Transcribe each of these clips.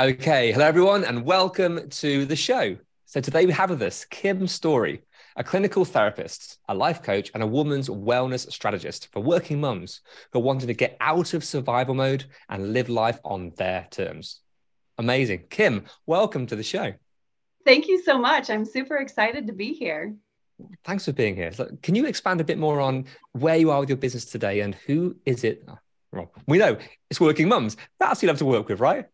Okay, hello everyone, and welcome to the show. So today we have with us Kim Story, a clinical therapist, a life coach, and a woman's wellness strategist for working mums who are wanting to get out of survival mode and live life on their terms. Amazing. Kim, welcome to the show. Thank you so much. I'm super excited to be here. Thanks for being here. So can you expand a bit more on where you are with your business today and who is it? Well, we know it's working mums. That's who you have to work with, right?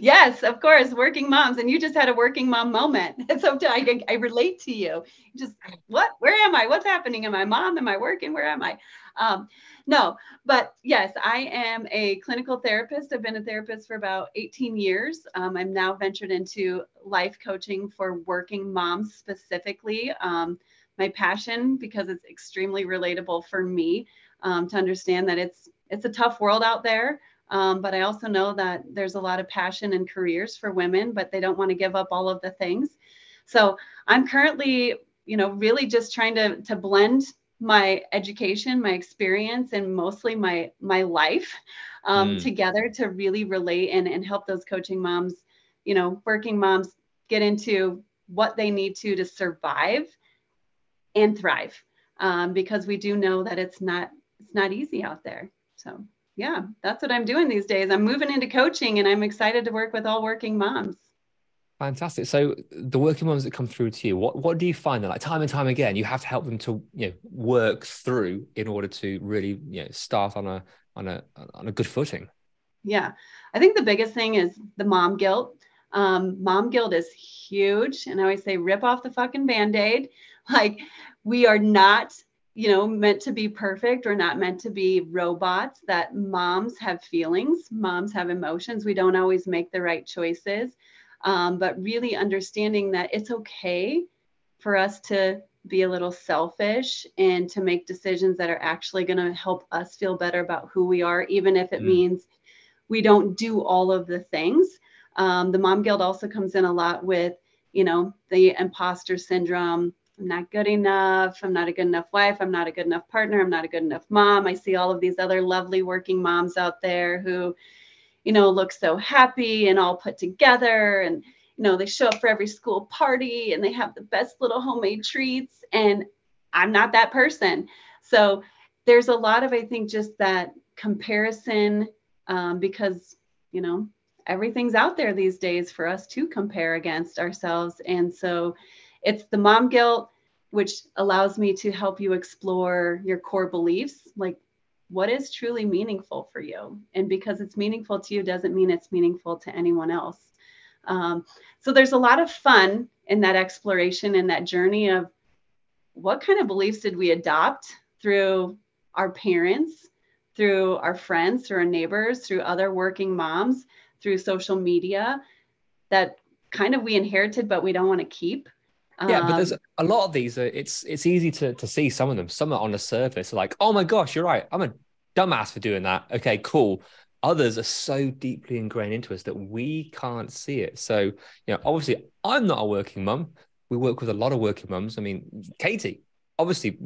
Yes, of course, working moms. And you just had a working mom moment. So I, I relate to you. Just what? Where am I? What's happening? Am I mom? Am I working? Where am I? Um, no, but yes, I am a clinical therapist. I've been a therapist for about 18 years. Um, I'm now ventured into life coaching for working moms specifically. Um, my passion, because it's extremely relatable for me um, to understand that it's it's a tough world out there. Um, but I also know that there's a lot of passion and careers for women, but they don't want to give up all of the things. So I'm currently, you know, really just trying to to blend my education, my experience, and mostly my my life um, Mm. together to really relate and and help those coaching moms, you know, working moms get into what they need to to survive and thrive, um, because we do know that it's not it's not easy out there. So yeah, that's what I'm doing these days. I'm moving into coaching, and I'm excited to work with all working moms. Fantastic. So the working moms that come through to you, what what do you find that like time and time again you have to help them to you know work through in order to really you know start on a on a on a good footing? Yeah, I think the biggest thing is the mom guilt. Um, mom guilt is huge, and I always say rip off the fucking band aid. Like we are not, you know, meant to be perfect. We're not meant to be robots. That moms have feelings, moms have emotions. We don't always make the right choices, um, but really understanding that it's okay for us to be a little selfish and to make decisions that are actually going to help us feel better about who we are, even if it Mm. means we don't do all of the things. Um, the mom Guild also comes in a lot with, you know, the imposter syndrome. I'm not good enough. I'm not a good enough wife. I'm not a good enough partner. I'm not a good enough mom. I see all of these other lovely working moms out there who, you know, look so happy and all put together and you know, they show up for every school party and they have the best little homemade treats. And I'm not that person. So there's a lot of, I think, just that comparison um, because, you know, everything's out there these days for us to compare against ourselves. And so it's the mom guilt, which allows me to help you explore your core beliefs, like what is truly meaningful for you. And because it's meaningful to you doesn't mean it's meaningful to anyone else. Um, so there's a lot of fun in that exploration and that journey of what kind of beliefs did we adopt through our parents, through our friends, through our neighbors, through other working moms, through social media that kind of we inherited but we don't want to keep. Yeah, but there's Um, a lot of these. Uh, it's it's easy to to see some of them. Some are on the surface, like, oh my gosh, you're right. I'm a dumbass for doing that. Okay, cool. Others are so deeply ingrained into us that we can't see it. So, you know, obviously, I'm not a working mum. We work with a lot of working mums. I mean, Katie, obviously,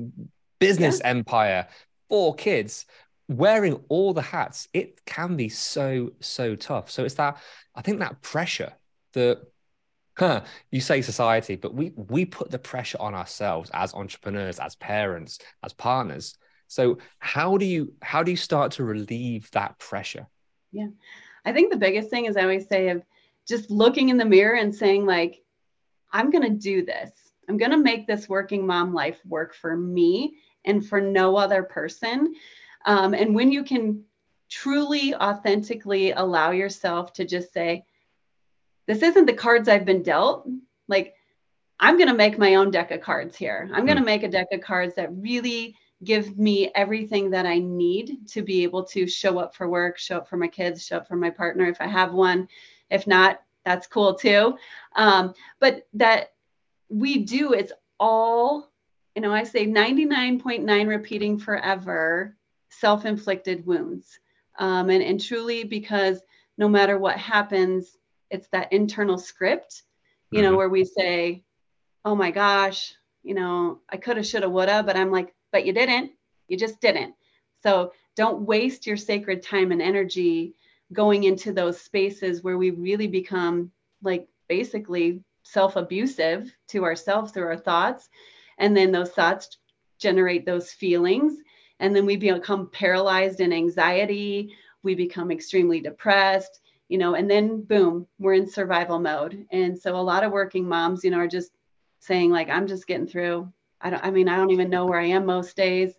business empire, four kids, wearing all the hats. It can be so so tough. So it's that I think that pressure that huh, you say society, but we we put the pressure on ourselves as entrepreneurs, as parents, as partners So how do you how do you start to relieve that pressure? Yeah. I think the biggest thing is I always say of just looking in the mirror and saying like I'm going to do this. I'm going to make this working mom life work for me and for no other person. Um, and when you can truly, authentically allow yourself to just say, This isn't the cards I've been dealt. Like, I'm going to make my own deck of cards here. I'm going to hmm. make a deck of cards that really give me everything that I need to be able to show up for work, show up for my kids, show up for my partner if I have one. If not, that's cool too. Um, but that we do, it's all, you know, I say 99.9 repeating forever self inflicted wounds. Um, and, and truly, because no matter what happens, it's that internal script, you know, mm-hmm. where we say, oh my gosh, you know, I coulda, shoulda, woulda, but I'm like, but you didn't. You just didn't. So don't waste your sacred time and energy going into those spaces where we really become like basically self abusive to ourselves through our thoughts. And then those thoughts generate those feelings. And then we become paralyzed in anxiety. We become extremely depressed, you know, and then boom, we're in survival mode. And so a lot of working moms, you know, are just saying, like, I'm just getting through. I don't, I mean, I don't even know where I am most days.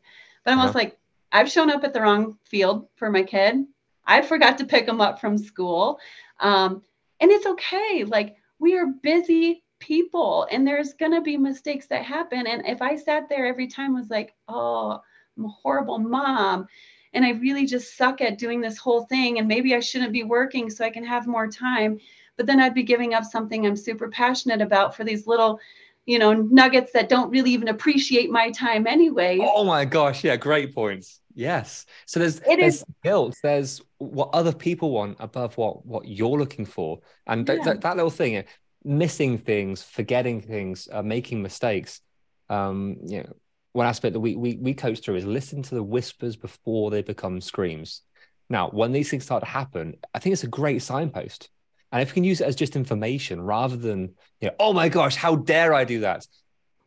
But I'm almost like, I've shown up at the wrong field for my kid. I forgot to pick them up from school. Um, and it's okay. Like we are busy people and there's going to be mistakes that happen. And if I sat there every time was like, oh, I'm a horrible mom and I really just suck at doing this whole thing and maybe I shouldn't be working so I can have more time, but then I'd be giving up something I'm super passionate about for these little you know nuggets that don't really even appreciate my time anyway oh my gosh yeah great points. Yes. So there's it there's is, guilt there's what other people want above what what you're looking for. And yeah. that, that little thing missing things forgetting things uh, making mistakes um you know one aspect that we, we we coach through is listen to the whispers before they become screams now when these things start to happen i think it's a great signpost and if we can use it as just information rather than, you know, oh my gosh, how dare I do that?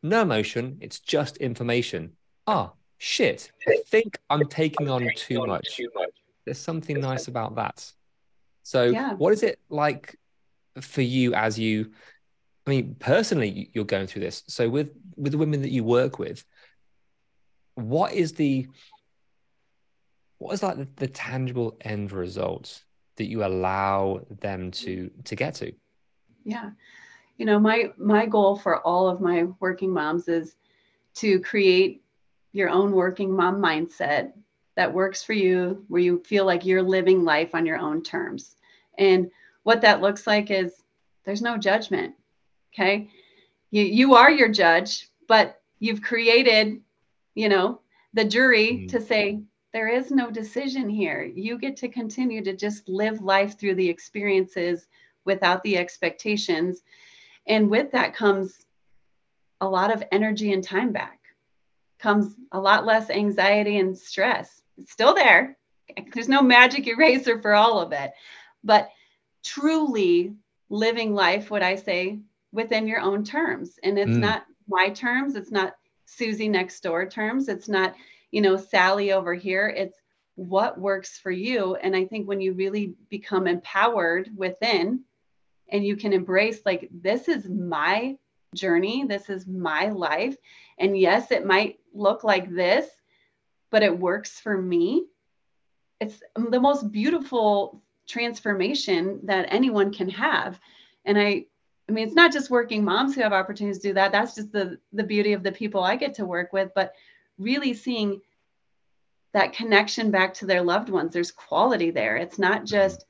No emotion, it's just information. Ah, shit, I think I'm taking on too much. There's something nice about that. So, yeah. what is it like for you as you? I mean, personally, you're going through this. So, with with the women that you work with, what is the what is like the, the tangible end result that you allow them to to get to? Yeah. You know my my goal for all of my working moms is to create your own working mom mindset that works for you where you feel like you're living life on your own terms. And what that looks like is there's no judgment okay? You you are your judge but you've created you know the jury mm-hmm. to say there is no decision here. You get to continue to just live life through the experiences without the expectations. And with that comes a lot of energy and time back, comes a lot less anxiety and stress. It's still there. There's no magic eraser for all of it. But truly living life, what I say, within your own terms. And it's mm. not my terms, it's not Susie next door terms, it's not you know, Sally over here. It's what works for you. And I think when you really become empowered within and you can embrace, like, this is my journey, this is my life. And yes, it might look like this, but it works for me. It's the most beautiful transformation that anyone can have. And I, I mean, it's not just working moms who have opportunities to do that. That's just the the beauty of the people I get to work with. But really seeing that connection back to their loved ones. There's quality there. It's not mm-hmm. just,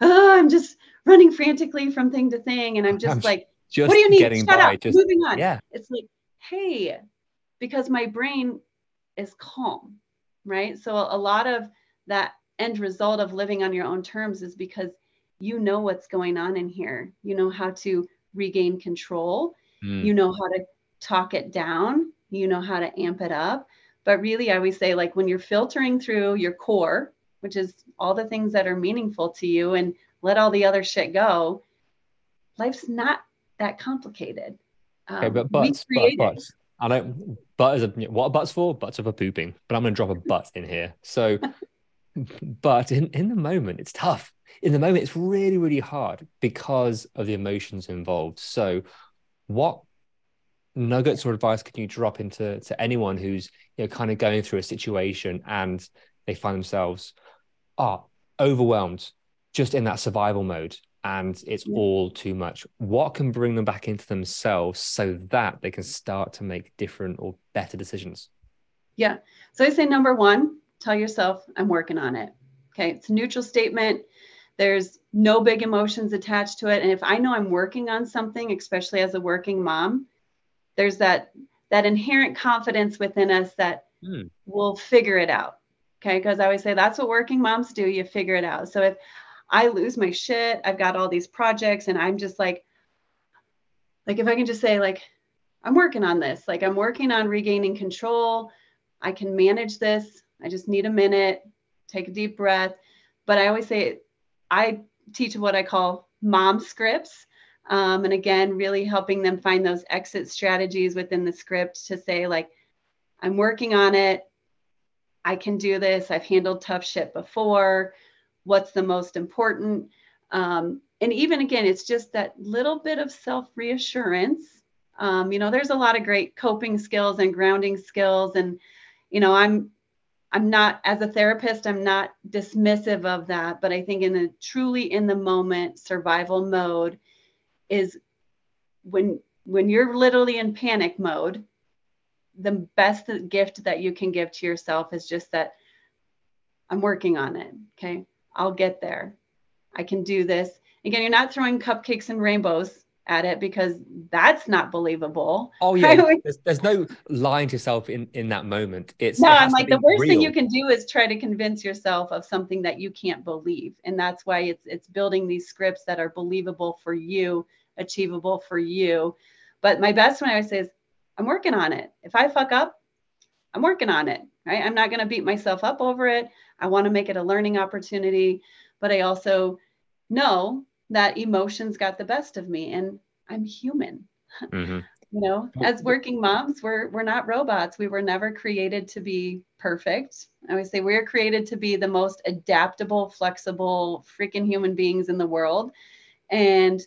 oh, I'm just running frantically from thing to thing. And I'm just I'm like, just what do you need? Shut by, up, just, moving on. Yeah. It's like, hey, because my brain is calm, right? So a lot of that end result of living on your own terms is because you know what's going on in here. You know how to regain control. Mm. You know how to talk it down. You know how to amp it up. But really, I always say, like, when you're filtering through your core, which is all the things that are meaningful to you, and let all the other shit go, life's not that complicated. Um, okay, but but, but, but I don't but as a what are butts for? Butts are for pooping. But I'm going to drop a butt in here. So, but in in the moment, it's tough. In the moment, it's really really hard because of the emotions involved. So, what nuggets or advice can you drop into to anyone who's you know kind of going through a situation and they find themselves are oh, overwhelmed just in that survival mode and it's yeah. all too much? What can bring them back into themselves so that they can start to make different or better decisions? Yeah. So i say number one tell yourself i'm working on it. Okay. It's a neutral statement there's no big emotions attached to it and if i know i'm working on something especially as a working mom there's that that inherent confidence within us that mm. we'll figure it out okay because i always say that's what working moms do you figure it out so if I lose my shit. I've got all these projects and I'm just like, like if I can just say like, I'm working on this, like I'm working on regaining control. I can manage this. I just need a minute, take a deep breath. But I always say, I teach what I call mom scripts. Um, and again, really helping them find those exit strategies within the script to say, like, I'm working on it. I can do this. I've handled tough shit before what's the most important. Um, and even again, it's just that little bit of self reassurance. Um, you know, there's a lot of great coping skills and grounding skills. And, you know, I'm, I'm not, as a therapist, I'm not dismissive of that. But I think in the truly in the moment survival mode is when, when you're literally in panic mode, the best gift that you can give to yourself is just that I'm working on it. Okay. I'll get there. I can do this. Again, you're not throwing cupcakes and rainbows at it because that's not believable. Oh yeah, there's, there's, no lying to yourself in in that moment. It's no, it I'm like the worst real. thing you can do is try to convince yourself of something that you can't believe, and that's why it's it's building these scripts that are believable for you, achievable for you. But my best one I always say is, I'm working on it. If I fuck up, I'm working on it. Right? I'm not going to beat myself up over it. I want to make it a learning opportunity, but I also know that emotions got the best of me and I'm human. Mm-hmm. you know, as working moms, we're we're not robots. We were never created to be perfect. I always say we're created to be the most adaptable, flexible, freaking human beings in the world. And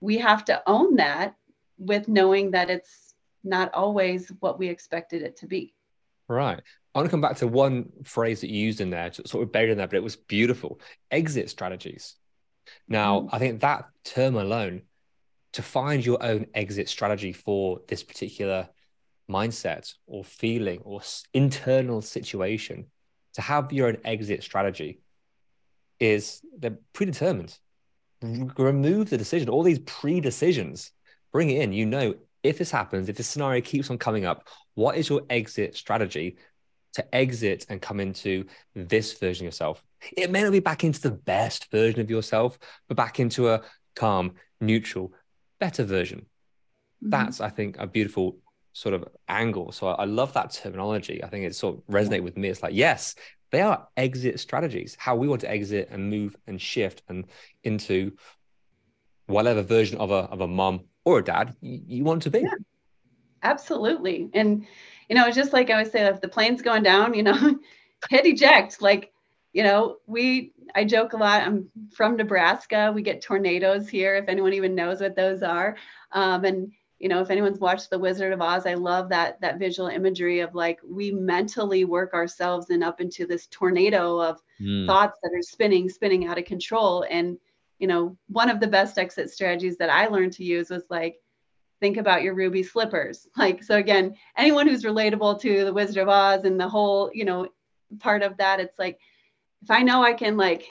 we have to own that with knowing that it's not always what we expected it to be. Right. I want to come back to one phrase that you used in there, sort of buried in there, but it was beautiful. Exit strategies. Now, mm. I think that term alone, to find your own exit strategy for this particular mindset or feeling or internal situation, to have your own exit strategy is they're predetermined. Remove the decision, all these pre decisions, bring it in. You know, if this happens, if this scenario keeps on coming up, what is your exit strategy to exit and come into this version of yourself. It may not be back into the best version of yourself, but back into a calm, neutral, better version. Mm-hmm. That's, I think, a beautiful sort of angle. So I, I love that terminology. I think it sort of resonate with me. It's like, yes, they are exit strategies, how we want to exit and move and shift and into whatever version of a of a mom or a dad you, you want to be. Yeah, absolutely. And you know, it's just like I always say, if the plane's going down, you know, hit eject. Like, you know, we, I joke a lot. I'm from Nebraska. We get tornadoes here, if anyone even knows what those are. Um, and, you know, if anyone's watched The Wizard of Oz, I love that that visual imagery of like we mentally work ourselves in up into this tornado of mm. thoughts that are spinning, spinning out of control. And, you know, one of the best exit strategies that I learned to use was like, think about your ruby slippers. Like, so again, anyone who's relatable to the Wizard of Oz and the whole, you know, part of that, it's like, if I know I can, like,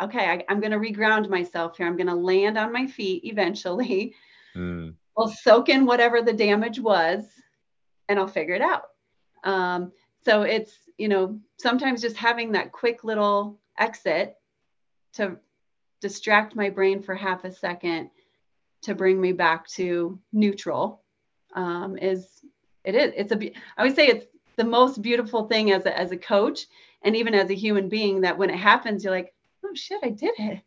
okay, I, am going to reground myself here. I'm going to land on my feet eventually. Mm. I'll soak in whatever the damage was and I'll figure it out. Um, so it's, you know, sometimes just having that quick little exit to distract my brain for half a second to bring me back to neutral um, is it is it's a i would say it's the most beautiful thing as a, as a coach and even as a human being that when it happens you're like oh shit i did it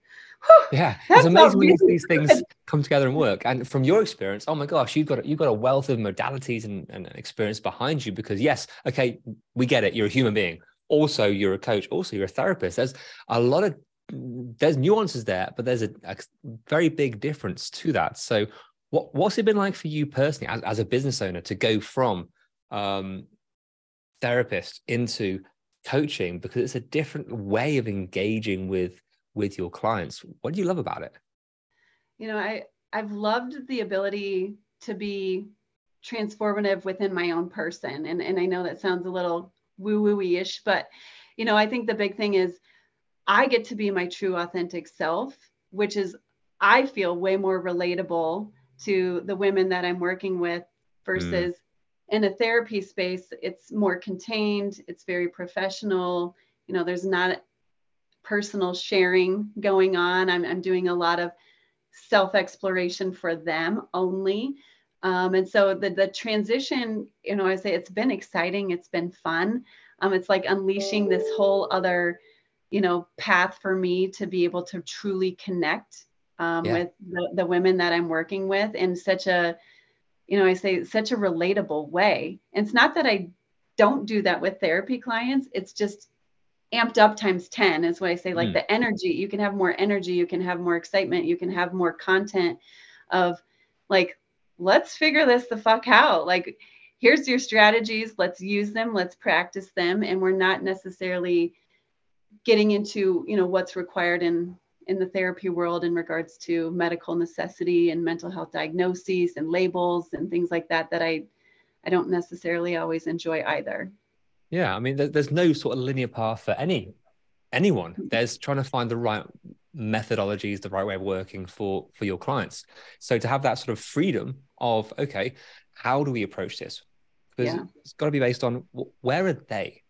yeah, it's amazing when these things come together and work. And from your experience, oh my gosh, you've got you've got a wealth of modalities and, and experience behind you. Because yes, okay, we get it. You're a human being. Also, you're a coach. Also, you're a therapist. There's a lot of there's nuances there, but there's a, a very big difference to that. So, what what's it been like for you personally as, as a business owner to go from um, therapist into coaching because it's a different way of engaging with with your clients. What do you love about it? You know i i've loved the ability to be transformative within my own person. And and i know that sounds a little woo woo ish but you know i think the big thing is i get to be my true authentic self which is i feel way more relatable to the women that i'm working with versus mm in a therapy space it's more contained it's very professional. You know there's not personal sharing going on. I'm, I'm doing a lot of self exploration for them only. Um, and so the, the transition you know i say it's been exciting it's been fun. Um, it's like unleashing this whole other you know path for me to be able to truly connect um, yeah. with the, the women that i'm working with in such a you know, I say such a relatable way. And it's not that I don't do that with therapy clients, it's just amped up times 10 is what I say. Like mm. the energy, you can have more energy, you can have more excitement, you can have more content of like, let's figure this the fuck out. Like, here's your strategies, let's use them, let's practice them. And we're not necessarily getting into, you know, what's required in in the therapy world in regards to medical necessity and mental health diagnoses and labels and things like that that I I don't necessarily always enjoy either. Yeah, I mean, there's no sort of linear path for any anyone. Mm-hmm. There's trying to find the right methodologies, the right way of working for for your clients. So to have that sort of freedom of okay, how do we approach this? Because yeah. it's got to be based on where are they?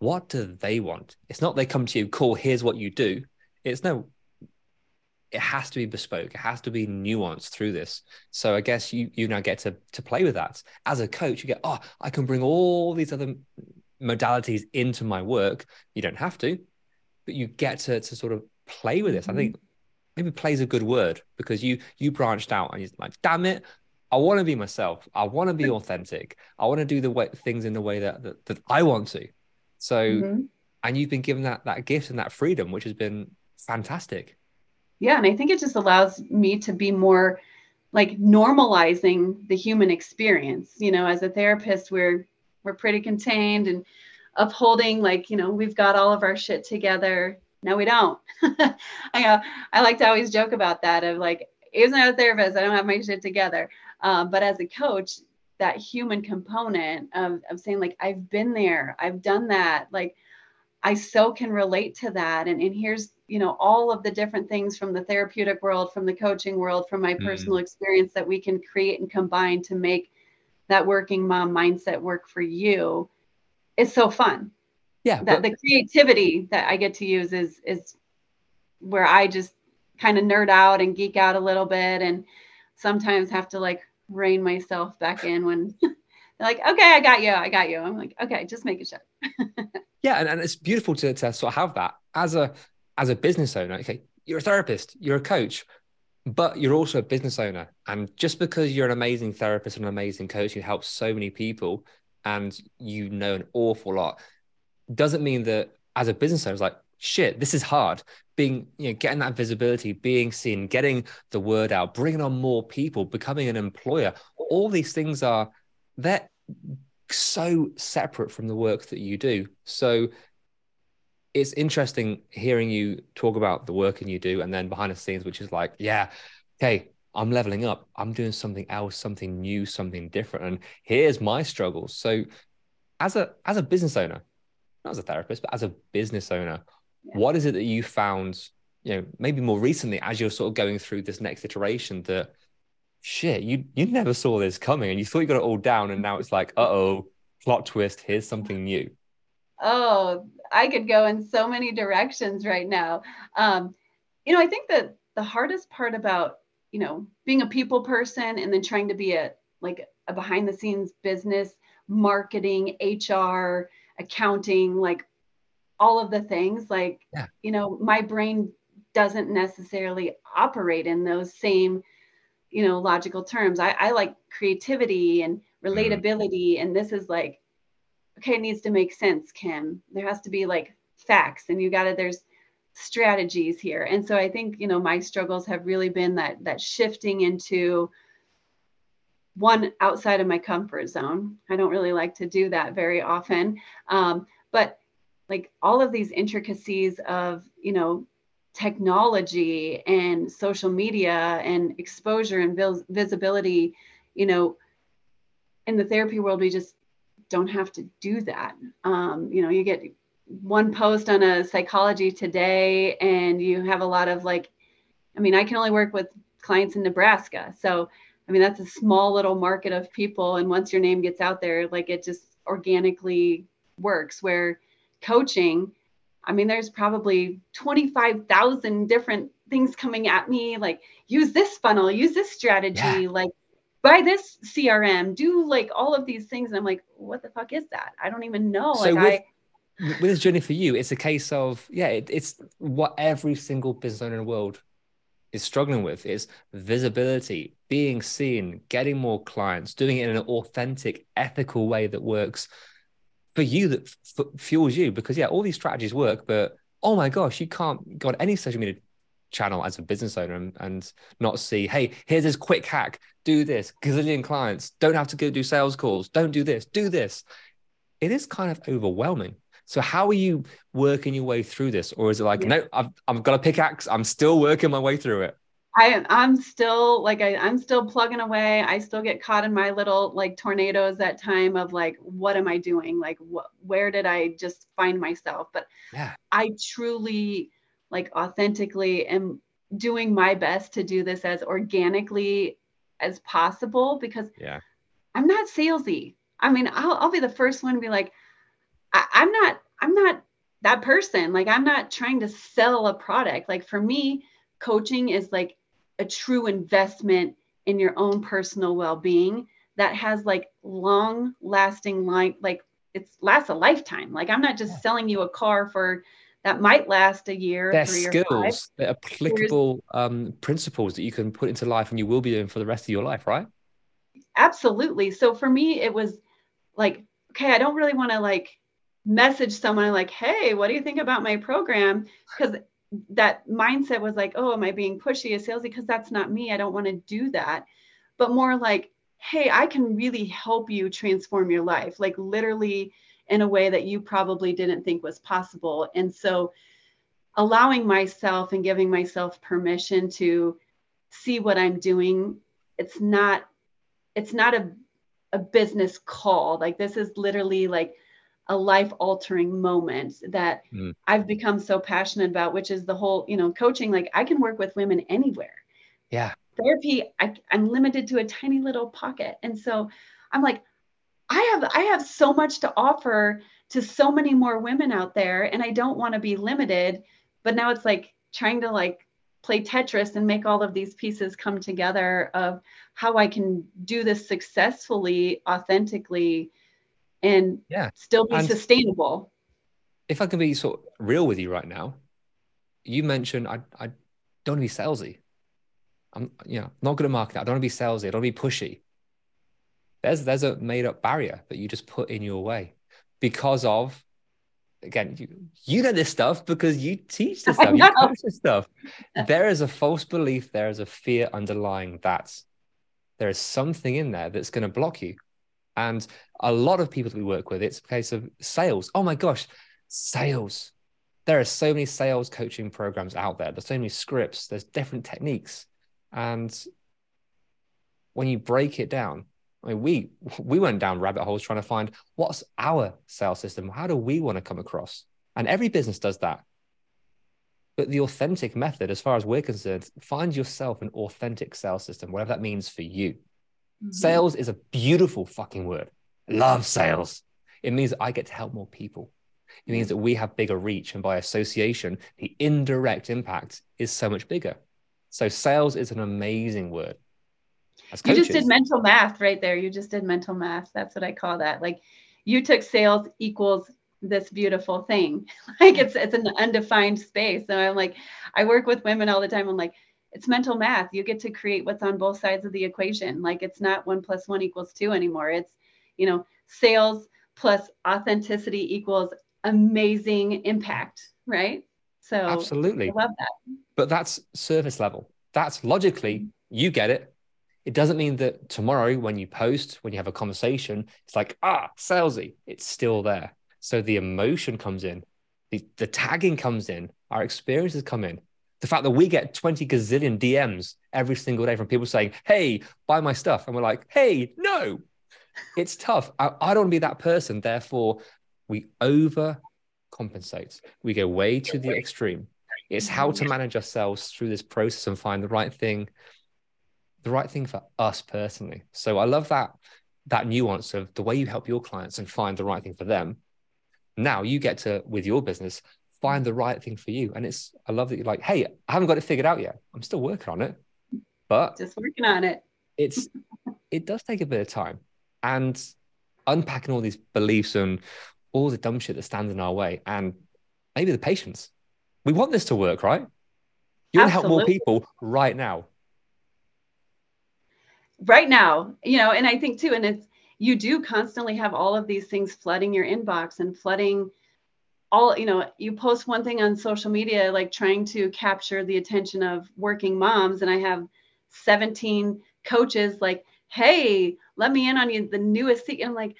What do they want? It's not they come to you, cool, here's what you do. It's no, it has to be bespoke. It has to be nuanced through this. So I guess you you now get to to play with that as a coach. You get oh, I can bring all these other modalities into my work. You don't have to, but you get to to sort of play with this. Mm-hmm. I think maybe play is a good word because you you branched out and you're like, damn it, I want to be myself. I want to be authentic. I want to do the way things in the way that that, that I want to. So, mm-hmm. and you've been given that that gift and that freedom, which has been fantastic yeah and i think it just allows me to be more like normalizing the human experience you know as a therapist we're we're pretty contained and upholding like you know we've got all of our shit together. No we don't. I uh, i like to always joke about that of like even a therapist i don't have my shit together. Um, but as a coach that human component of, of saying like i've been there i've done that like i so can relate to that. And, and here's you know all of the different things from the therapeutic world from the coaching world from my mm. personal experience that we can create and combine to make that working mom mindset work for you. It's so fun. Yeah that the creativity that i get to use is is where i just kind of nerd out and geek out a little bit and sometimes have to like rein myself back in when they're like okay i got you. I got you. I'm like okay just make it shut yeah and, and it's beautiful to, to sort of have that as a as a business owner, okay, you're a therapist, you're a coach, but you're also a business owner. And just because you're an amazing therapist and an amazing coach who helps so many people and you know an awful lot, doesn't mean that as a business owner, it's like, shit, this is hard. Being, you know, getting that visibility, being seen, getting the word out, bringing on more people, becoming an employer, all these things are, they're so separate from the work that you do. So it's interesting hearing you talk about the work and you do, and then behind the scenes, which is like, yeah, okay, I'm leveling up. I'm doing something else, something new, something different. And here's my struggles. So as a as a business owner, not as a therapist, but as a business owner, yeah. what is it that you found, you know, maybe more recently as you're sort of going through this next iteration that shit, you you never saw this coming and you thought you got it all down, and now it's like, uh-oh, plot twist, here's something new. Oh, I could go in so many directions right now. Um, you know, I think that the hardest part about, you know, being a people person and then trying to be a like a behind the scenes business, marketing, HR, accounting, like all of the things, like, yeah. you know, my brain doesn't necessarily operate in those same you know logical terms i, I like creativity and mm. relatability mm. and this is like okay it needs to make sense kim there has to be like facts and you got to there's strategies here and so i think you know my struggles have really been that that shifting into one outside of my comfort zone i don't really like to do that very often um, but like all of these intricacies of you know technology and social media and exposure and vis- visibility you know in the therapy world we just don't have to do that. Um, you know you get one post on a psychology today and you have a lot of like i mean i can only work with clients in nebraska. So i mean that's a small little market of people. And once your name gets out there like it just organically works. Where coaching i mean there's probably 25,000 different things coming at me like use this funnel use this strategy yeah. like buy this crm do like all of these things. And i'm like what the fuck is that? I don't even know. So like with, i with this journey for you, it's a case of yeah, it, it's what every single business owner in the world is struggling with is visibility, being seen, getting more clients, doing it in an authentic, ethical way that works for you, that f- fuels you. Because yeah, all these strategies work, but oh my gosh, you can't go on any social media channel as a business owner and, and not see, hey, here's this quick hack, do this, gazillion clients, don't have to go do sales calls, don't do this, do this. It is kind of overwhelming. So how are you working your way through this, or is it like, yeah. no, I've I've got a pickaxe. I'm still working my way through it. I I'm still like I, I'm still plugging away. I still get caught in my little like tornadoes that time of like, what am I doing? Like, what where did I just find myself? But yeah, I truly like authentically am doing my best to do this as organically as possible because yeah, I'm not salesy. I mean, I'll, I'll be the first one to be like, I, I'm not, I'm not that person. Like I'm not trying to sell a product. Like for me, coaching is like a true investment in your own personal well-being that has like long lasting life like it's lasts a lifetime. Like I'm not just yeah. selling you a car for that might last a year. They're skills, they're applicable um, principles that you can put into life and you will be doing for the rest of your life, right? Absolutely. So for me, it was like, okay, I don't really want to like message someone like, hey, what do you think about my program? Because that mindset was like, oh, am I being pushy as salesy? Because that's not me. I don't want to do that. But more like, hey, I can really help you transform your life, like literally in a way that you probably didn't think was possible. And so allowing myself and giving myself permission to see what I'm doing, it's not, it's not a, a business call. Like this is literally like a life altering moment that mm. I've become so passionate about, which is the whole, you know, coaching. Like I can work with women anywhere. Yeah. Therapy, I, I'm limited to a tiny little pocket. And so I'm like, I have I have so much to offer to so many more women out there, and I don't want to be limited. But now it's like trying to like play Tetris and make all of these pieces come together of how I can do this successfully, authentically, and yeah. still be and sustainable. If I can be sort of real with you right now, you mentioned I I don't want to be salesy. I'm you know not good at marketing. I don't want to be salesy. I don't want to be pushy. There's there's a made up barrier that you just put in your way because of again you you know this stuff because you teach this stuff you coach this stuff there is a false belief there is a fear underlying that there is something in there that's going to block you and a lot of people that we work with, it's a case of sales. Oh my gosh, sales. There are so many sales coaching programs out there. There's so many scripts, there's different techniques. And when you break it down, I mean, we we went down rabbit holes trying to find what's our sales system. How do we want to come across? And every business does that. But the authentic method, as far as we're concerned, find yourself an authentic sales system, whatever that means for you. Mm-hmm. Sales is a beautiful fucking word. love sales. It means that I get to help more people. It means that we have bigger reach. And by association, the indirect impact is so much bigger. So sales is an amazing word. You just did mental math right there. You just did mental math. That's what I call that. Like you took sales equals this beautiful thing. like it's it's an undefined space. So I'm like, I work with women all the time. I'm like, it's mental math. You get to create what's on both sides of the equation. Like it's not one plus one equals two anymore. It's, you know, sales plus authenticity equals amazing impact, right? So absolutely I love that. But that's surface level. That's logically, you get it. It doesn't mean that tomorrow, when you post, when you have a conversation, it's like, ah, salesy. It's still there. So the emotion comes in, the, the tagging comes in, our experiences come in. The fact that we get 20 gazillion DMs every single day from people saying, hey, buy my stuff. And we're like, hey, no, it's tough. I, I don't want to be that person. Therefore, we overcompensate. We go way to the extreme. It's how to manage ourselves through this process and find the right thing, the right thing for us personally. So I love that that nuance of the way you help your clients and find the right thing for them. Now you get to with your business find the right thing for you. And it's I love that you're like, hey, I haven't got it figured out yet. I'm still working on it, but just working on it. It's it does take a bit of time and unpacking all these beliefs and all the dumb shit that stands in our way and maybe the patience we want this to work, right? You want to help more people right now. Right now, you know, and I think too, and it's you do constantly have all of these things flooding your inbox and flooding all, you know, you post one thing on social media, like trying to capture the attention of working moms, and I have 17 coaches like, hey, let me in on you, the newest thing. I'm like,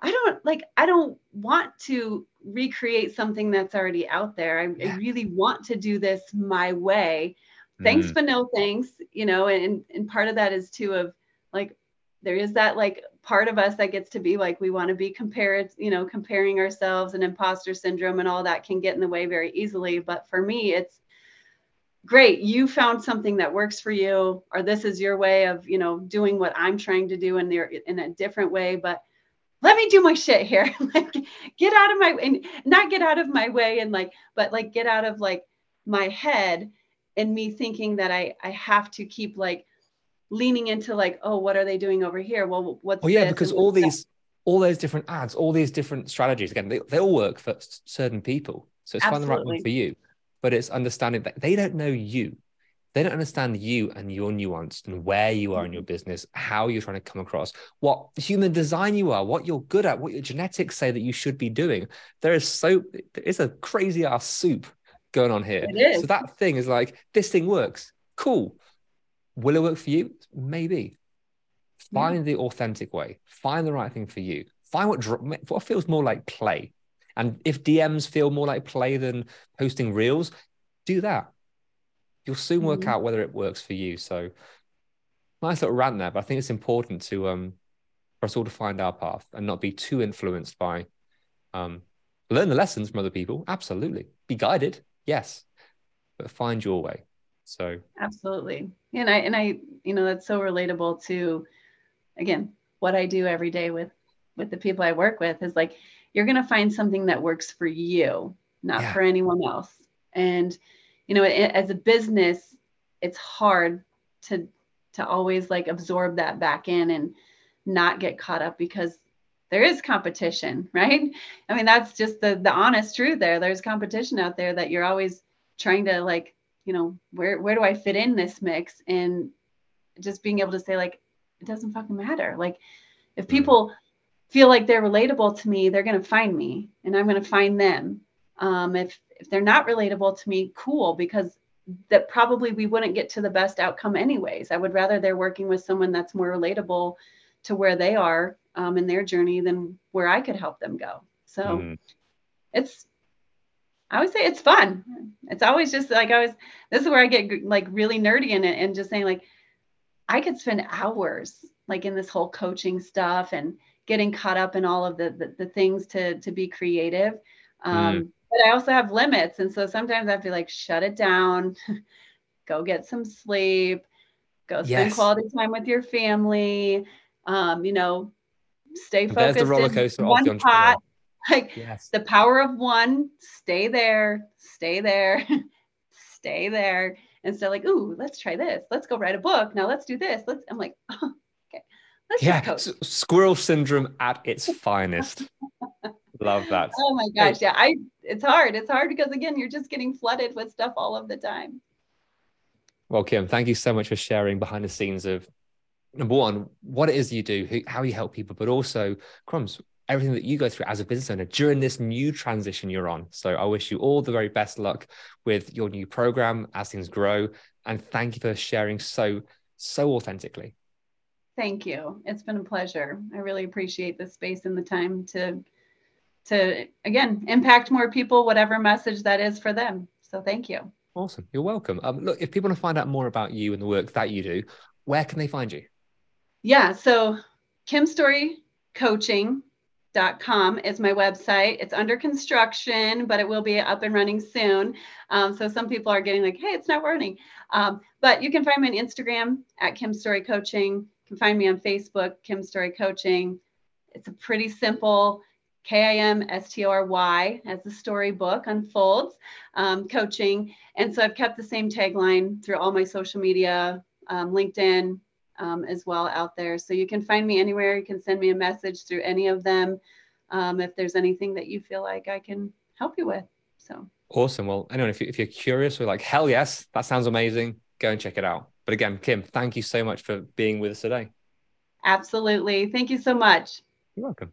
I don't like, I don't want to recreate something that's already out there. I, yeah. I really want to do this my way. Thanks, mm. but no thanks. You know, and and part of that is too of like there is that like part of us that gets to be like we want to be compared, you know, comparing ourselves and imposter syndrome and all that can get in the way very easily. But for me, it's great you found something that works for you or this is your way of you know doing what i'm trying to do in there in a different way but let me do my shit here like get out of my and not get out of my way and like but like get out of like my head and me thinking that i i have to keep like leaning into like oh what are they doing over here well what's oh yeah because all these that? all those different ads all these different strategies again they, they all work for certain people so it's finding the right one for you but it's understanding that they don't know you they don't understand you and your nuance and where you are in your mm-hmm. business, how you're trying to come across, what human design you are, what you're good at, what your genetics say that you should be doing. There is so it's a crazy ass soup going on here. So that thing is like, this thing works. Cool. Will it work for you? Maybe. Find yeah. the authentic way. Find the right thing for you. Find what what feels more like play. And if DMs feel more like play than posting reels, do that you'll soon work mm-hmm. out whether it works for you. So nice little rant there, but I think it's important to um for us all to find our path and not be too influenced by um learn the lessons from other people. Absolutely. Be guided, yes, but find your way. So absolutely. And I and I, you know, that's so relatable to again, what I do every day with with the people I work with is like you're going to find something that works for you, not yeah. for anyone else. And you know as a business it's hard to to always like absorb that back in and not get caught up because there is competition right i mean that's just the the honest truth there there's competition out there that you're always trying to like you know where where do i fit in this mix and just being able to say like it doesn't fucking matter like if mm-hmm. people feel like they're relatable to me they're going to find me and i'm going to find them um, if if they're not relatable to me, cool, because that probably we wouldn't get to the best outcome anyways. I would rather they're working with someone that's more relatable to where they are um, in their journey than where I could help them go. So mm. it's, I would say it's fun. It's always just like I was, this is where I get like really nerdy in it and just saying like, I could spend hours like in this whole coaching stuff and getting caught up in all of the, the, the things to, to be creative. Um, mm but I also have limits. And so sometimes I have to like shut it down, go get some sleep, go spend yes. quality time with your family, um, you know, stay focused. There's the roller coaster one pot. Like yes. the power of one, stay there, stay there, stay there. And so like, ooh, let's try this. Let's go write a book. Now let's do this. Let's I'm like, oh, okay. Let's yeah, squirrel syndrome at its finest. Love that. Oh my gosh, yeah. I it's hard. It's hard because again, you're just getting flooded with stuff all of the time. Well, Kim, thank you so much for sharing behind the scenes of number one, what it is you do, who, how you help people, but also crumbs, everything that you go through as a business owner during this new transition you're on. So I wish you all the very best luck with your new program as things grow. And thank you for sharing so, so authentically. Thank you. It's been a pleasure. I really appreciate the space and the time to to again impact more people, whatever message that is for them. So thank you. Awesome. You're welcome. Um, look, if people want to find out more about you and the work that you do, where can they find you? Yeah, so Kim Story Coaching com is my website. It's under construction, but it will be up and running soon. Um, so some people are getting like, hey, it's not running. Um, but you can find me on Instagram at Kim Story Coaching. You can find me on Facebook, Kim Story Coaching. It's a pretty simple K I M S T O R Y as the storybook unfolds um, coaching. And so I've kept the same tagline through all my social media, um, LinkedIn, um, as well out there. So you can find me anywhere. You can send me a message through any of them um, if there's anything that you feel like I can help you with. So awesome. Well, anyone, if, you, if you're curious or like, hell yes, that sounds amazing, go and check it out. But again, Kim, thank you so much for being with us today. Absolutely. Thank you so much. You're welcome.